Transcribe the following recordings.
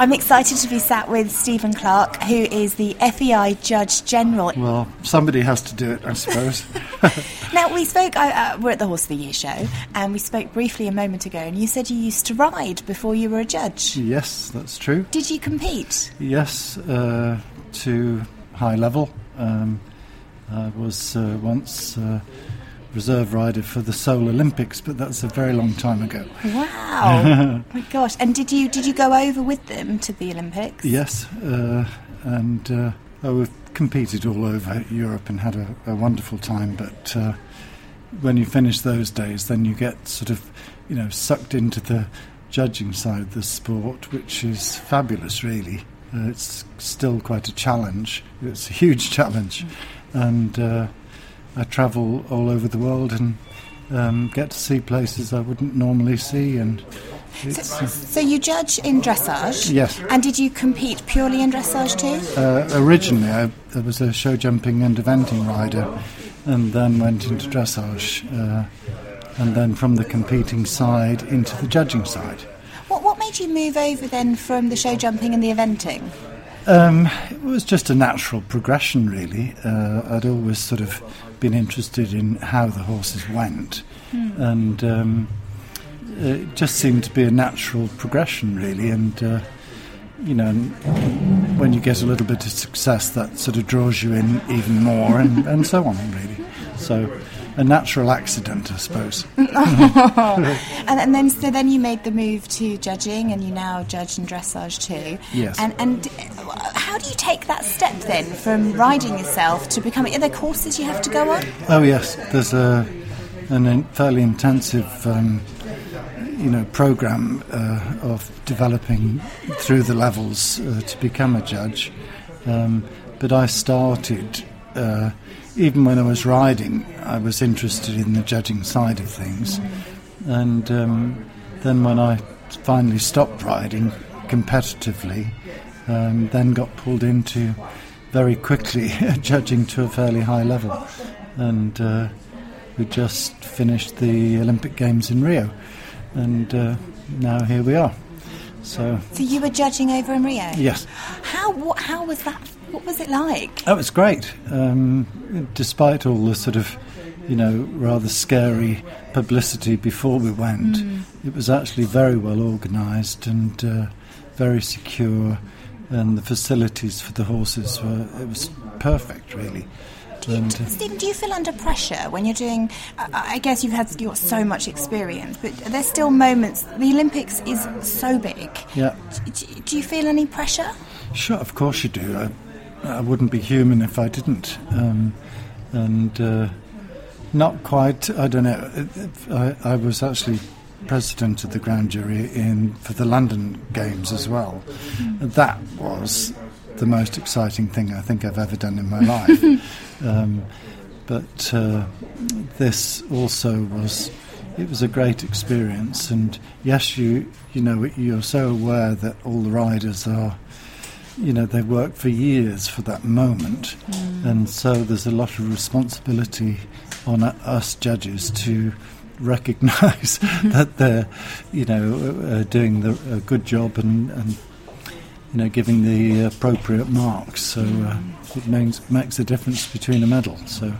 I'm excited to be sat with Stephen Clarke, who is the FEI Judge General. Well, somebody has to do it, I suppose. Now, we spoke, uh, uh, we're at the Horse of the Year show, and we spoke briefly a moment ago, and you said you used to ride before you were a judge. yes, that's true. Did you compete? Yes, uh, to high level. Um, I was uh, once uh, reserve rider for the Seoul Olympics, but that's a very long time ago. Wow. my gosh. And did you did you go over with them to the Olympics? Yes, uh, and uh, oh, we've competed all over Europe and had a, a wonderful time. But uh, when you finish those days, then you get sort of, you know, sucked into the judging side of the sport, which is fabulous, really. Uh, it's still quite a challenge. It's a huge challenge, and uh, I travel all over the world and um, get to see places I wouldn't normally see, and. So, so you judge in dressage? Yes. And did you compete purely in dressage too? Uh, originally, I, I was a show jumping and eventing rider, and then went into dressage, uh, and then from the competing side into the judging side. What, what made you move over then from the show jumping and the eventing? Um, it was just a natural progression, really. Uh, I'd always sort of been interested in how the horses went, and um, it just seemed to be a natural progression, really. And uh, you know, when you get a little bit of success, that sort of draws you in even more, and, and so on, really. So, a natural accident, I suppose. And, and then, so then you made the move to judging, and you now judge in dressage too. Yes. And and how do you take that step then from riding yourself to becoming? Are there courses you have to go on? Oh yes, there's a an in, fairly intensive, um, you know, program uh, of developing through the levels uh, to become a judge. Um, but I started uh, even when I was riding. I was interested in the judging side of things, and um, then when I finally stopped riding competitively, um, then got pulled into very quickly judging to a fairly high level, and uh, we just finished the Olympic Games in Rio, and uh, now here we are. So So you were judging over in Rio. yes, How what, how was that? What was it like? oh, it was great. Um, despite all the sort of, you know, rather scary publicity before we went, it was actually very well organised and uh, very secure, and the facilities for the horses were it was perfect, really. And, uh, Stephen, do you feel under pressure when you're doing? I I guess you've had you've got so much experience, but there's still moments. The Olympics is so big. yeah. D- d- Do you feel any pressure? Sure, of course you do. I, I wouldn't be human if I didn't. Um, and uh, not quite. I don't know. I, I was actually president of the grand jury in for the London Games as well. That was the most exciting thing I think I've ever done in my life. um, but uh, this also was. It was a great experience, and yes, you you know you're so aware that all the riders are you know, they work for years for that moment, and so there's a lot of responsibility on us judges to recognise that they're, you know, uh, doing the, a good job and, and you know giving the appropriate marks. So uh, it makes makes a difference between a medal. So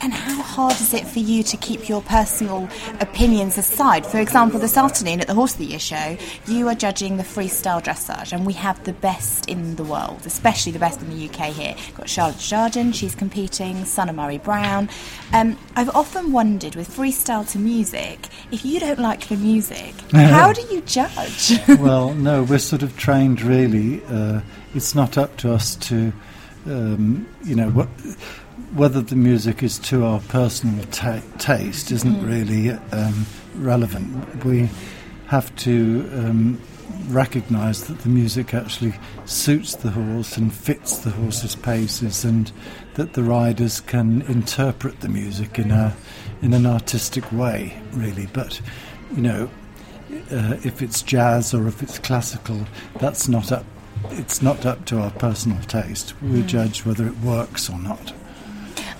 And how hard is it for you to keep your personal opinions aside? For example, this afternoon at the Horse of the Year show, you are judging the freestyle dressage, and we have the best in the world, especially the best in the UK here. We've got Charlotte Dujardin, she's competing, Sana Murray Brown. Um, I've often wondered with freestyle to music, if you don't like the music, how do you judge? well, no, we're sort of trained really. Uh, it's not up to us to, um, you know, what, whether the music is to our personal ta- taste isn't mm. really um, relevant. We have to um, recognise that the music actually suits the horse and fits the horse's paces, and that the riders can interpret the music in a in an artistic way, really. But you know, uh, if it's jazz or if it's classical, that's not up. It's not up to our personal taste. We mm. judge whether it works or not.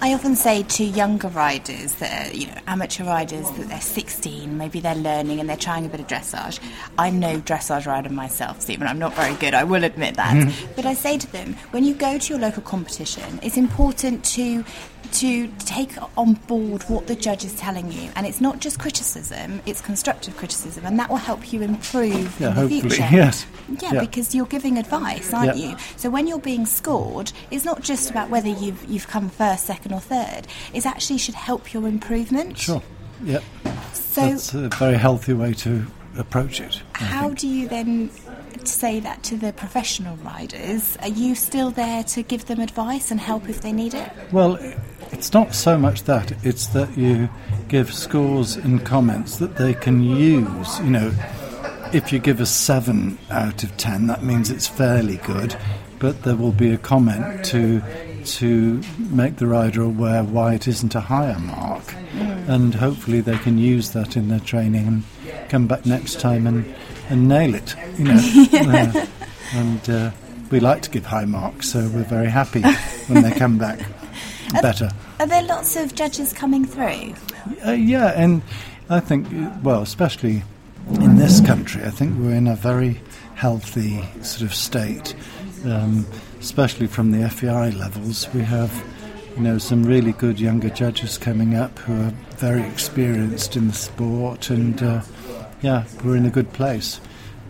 I often say to younger riders that are, you know, amateur riders that they're 16, maybe they're learning and they're trying a bit of dressage. I'm no dressage rider myself, Stephen. I'm not very good. I will admit that. Mm-hmm. But I say to them, when you go to your local competition, it's important to to take on board what the judge is telling you. And it's not just criticism, it's constructive criticism, and that will help you improve yeah, in the hopefully, future. Yes. Yeah, yeah, because you're giving advice, aren't yeah. you? So when you're being scored, it's not just about whether you've, you've come first, second, or third. It actually should help your improvement. Sure. Yeah. So That's a very healthy way to approach it. how do you then say that to the professional riders? Are you still there to give them advice and help if they need it? Well, it's not so much that, it's that you give scores and comments that they can use. You know, if you give a 7 out of 10, that means it's fairly good, but there will be a comment to to make the rider aware why it isn't a higher mark, mm. and hopefully they can use that in their training and come back next time and, and nail it. You know, yeah. uh, and uh, we like to give high marks, so we're very happy when they come back better. Are there lots of judges coming through? Uh, yeah, and I think, well, especially in this country, I think we're in a very healthy sort of state, um, especially from the FEI levels. We have, you know, some really good younger judges coming up who are very experienced in the sport, and uh, yeah, we're in a good place.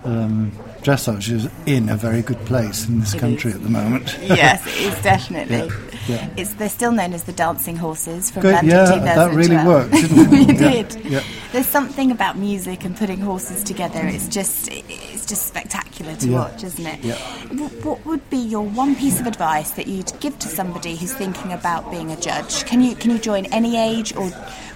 Um, dressage is in a very good place in this it country is. at the moment. yes, it is definitely. yeah, yeah. It's, they're still known as the dancing horses from good, London yeah, 2012. that really worked, didn't it? it did. Yeah. There's something about music and putting horses together. It's just it's just spectacular to watch, isn't it? Yeah. What would be your one piece of advice that you'd give to somebody who's thinking about being a judge? Can you can you join any age or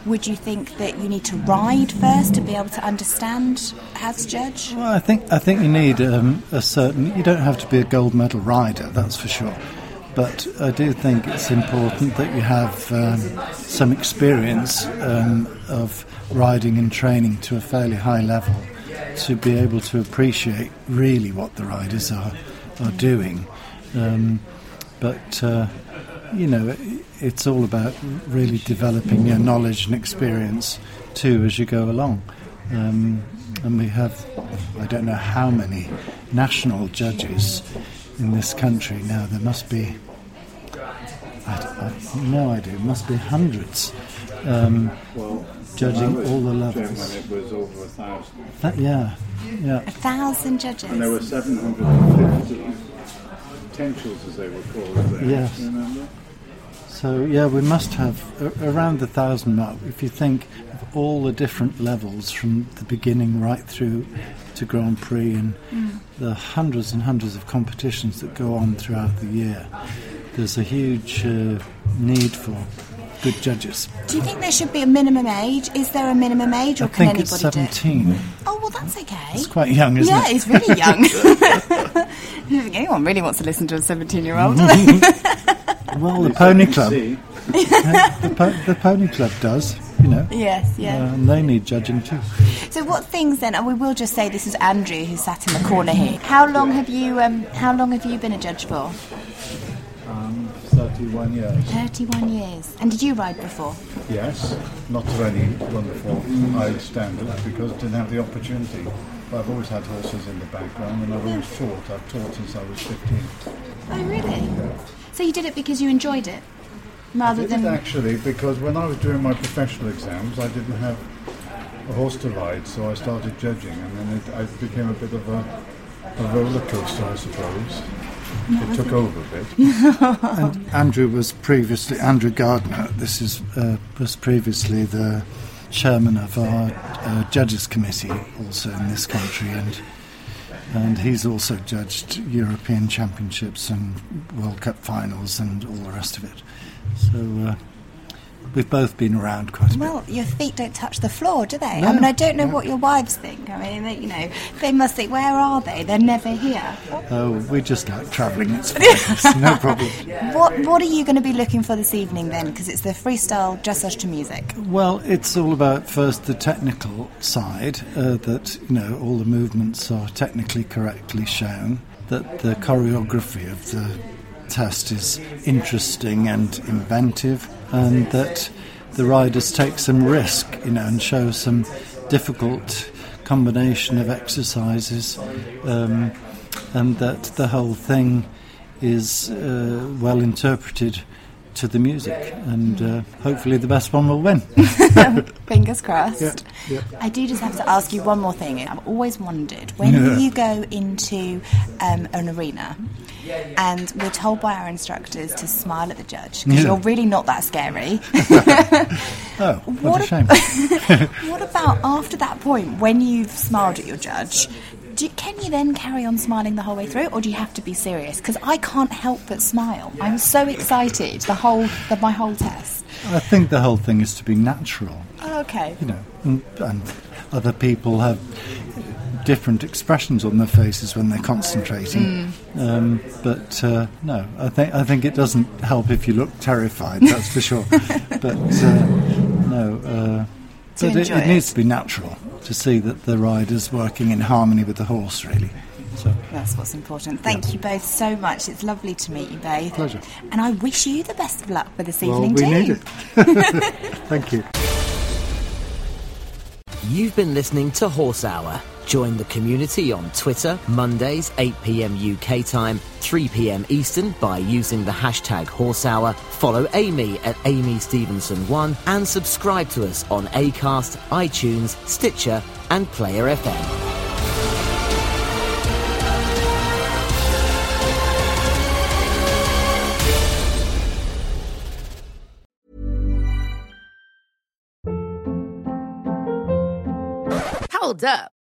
would you think that you need to ride first to be able to understand how to judge? Well, I think I think you need um, a certain. You don't have to be a gold medal rider, that's for sure. But I do think it's important that you have um, some experience um, of riding and training to a fairly high level to be able to appreciate really what the riders are are doing. Um, but uh, you know, it, it's all about really developing your knowledge and experience too as you go along. Um, and we have, I don't know how many national judges in this country now. There must be, I, have no idea, must be hundreds. Um, well, judging all the levels. It was over a thousand. That, yeah, yeah. A thousand judges. And there were 750 potentials, as they were called. There, yes. Remember? So yeah, we must have a- around the thousand mark. If you think of all the different levels from the beginning right through to Grand Prix and mm. the hundreds and hundreds of competitions that go on throughout the year, there's a huge uh, need for good judges. Do you think there should be a minimum age? Is there a minimum age, or I can think anybody it's 17. do Oh well, that's okay. It's quite young, isn't yeah, it? Yeah, it's really young. I don't think anyone really wants to listen to a 17-year-old. Well, the Pony Club. the, po- the Pony Club does, you know. Yes, yeah. Uh, and they need judging too. So, what things then? And we will just say this is Andrew who sat in the corner here. How long have you? Um, how long have you been a judge for? Um, 31 years. 31 years. And did you ride before? Yes, not to any wonderful high standards because I didn't have the opportunity. But I've always had horses in the background and I've always taught. I've taught since I was 15. Oh, really? So you did it because you enjoyed it? rather I did than actually because when I was doing my professional exams, I didn't have a horse to ride, so I started judging, and then it, I became a bit of a, a roller coaster, I suppose. It took over a bit. And Andrew was previously Andrew Gardner. This is uh, was previously the chairman of our uh, judges committee, also in this country, and and he's also judged European Championships and World Cup finals and all the rest of it. So uh, we've both been around quite a bit. Well, your feet don't touch the floor, do they? No, I mean, I don't know no. what your wives think. I mean, they, you know, they must think, where are they? They're never here. Oh, we're just like travelling. It's fine. No problem. What What are you going to be looking for this evening then? Because it's the freestyle dressage to music. Well, it's all about first the technical side, uh, that you know all the movements are technically correctly shown, that the choreography of the test is interesting and inventive, and that the riders take some risk, you know, and show some difficult combination of exercises, um, and that the whole thing is uh, well interpreted to the music, and uh, hopefully the best one will win. Fingers crossed. Yeah, yeah. I do just have to ask you one more thing. I've always wondered when Yeah. you go into um, an arena and we're told by our instructors to smile at the judge because Yeah. you're really not that scary. Oh, what, What a a- shame! what about after that point when you've smiled at your judge? Do, can you then carry on smiling the whole way through, or do you have to be serious? Because I can't help but smile. I'm so excited the whole the, my whole test. I think the whole thing is to be natural, Oh, okay. you know, and, and other people have different expressions on their faces when they're concentrating. Um, but uh, no, I think I think it doesn't help if you look terrified. That's for sure. but uh, no, uh, but it, it it. needs to be natural to see that the rider's working in harmony with the horse, really. So That's what's important. Thank you both so much. It's lovely to meet you both. Pleasure. And I wish you the best of luck for this well, evening we too. need it. Thank you. You've been listening to Horse Hour. Join the community on Twitter, Mondays, 8 pm UK time, 3 pm Eastern by using the hashtag Horse Hour. Follow Amy at Amy Stevenson1 and subscribe to us on Acast, iTunes, Stitcher, and Player FM. Hold up.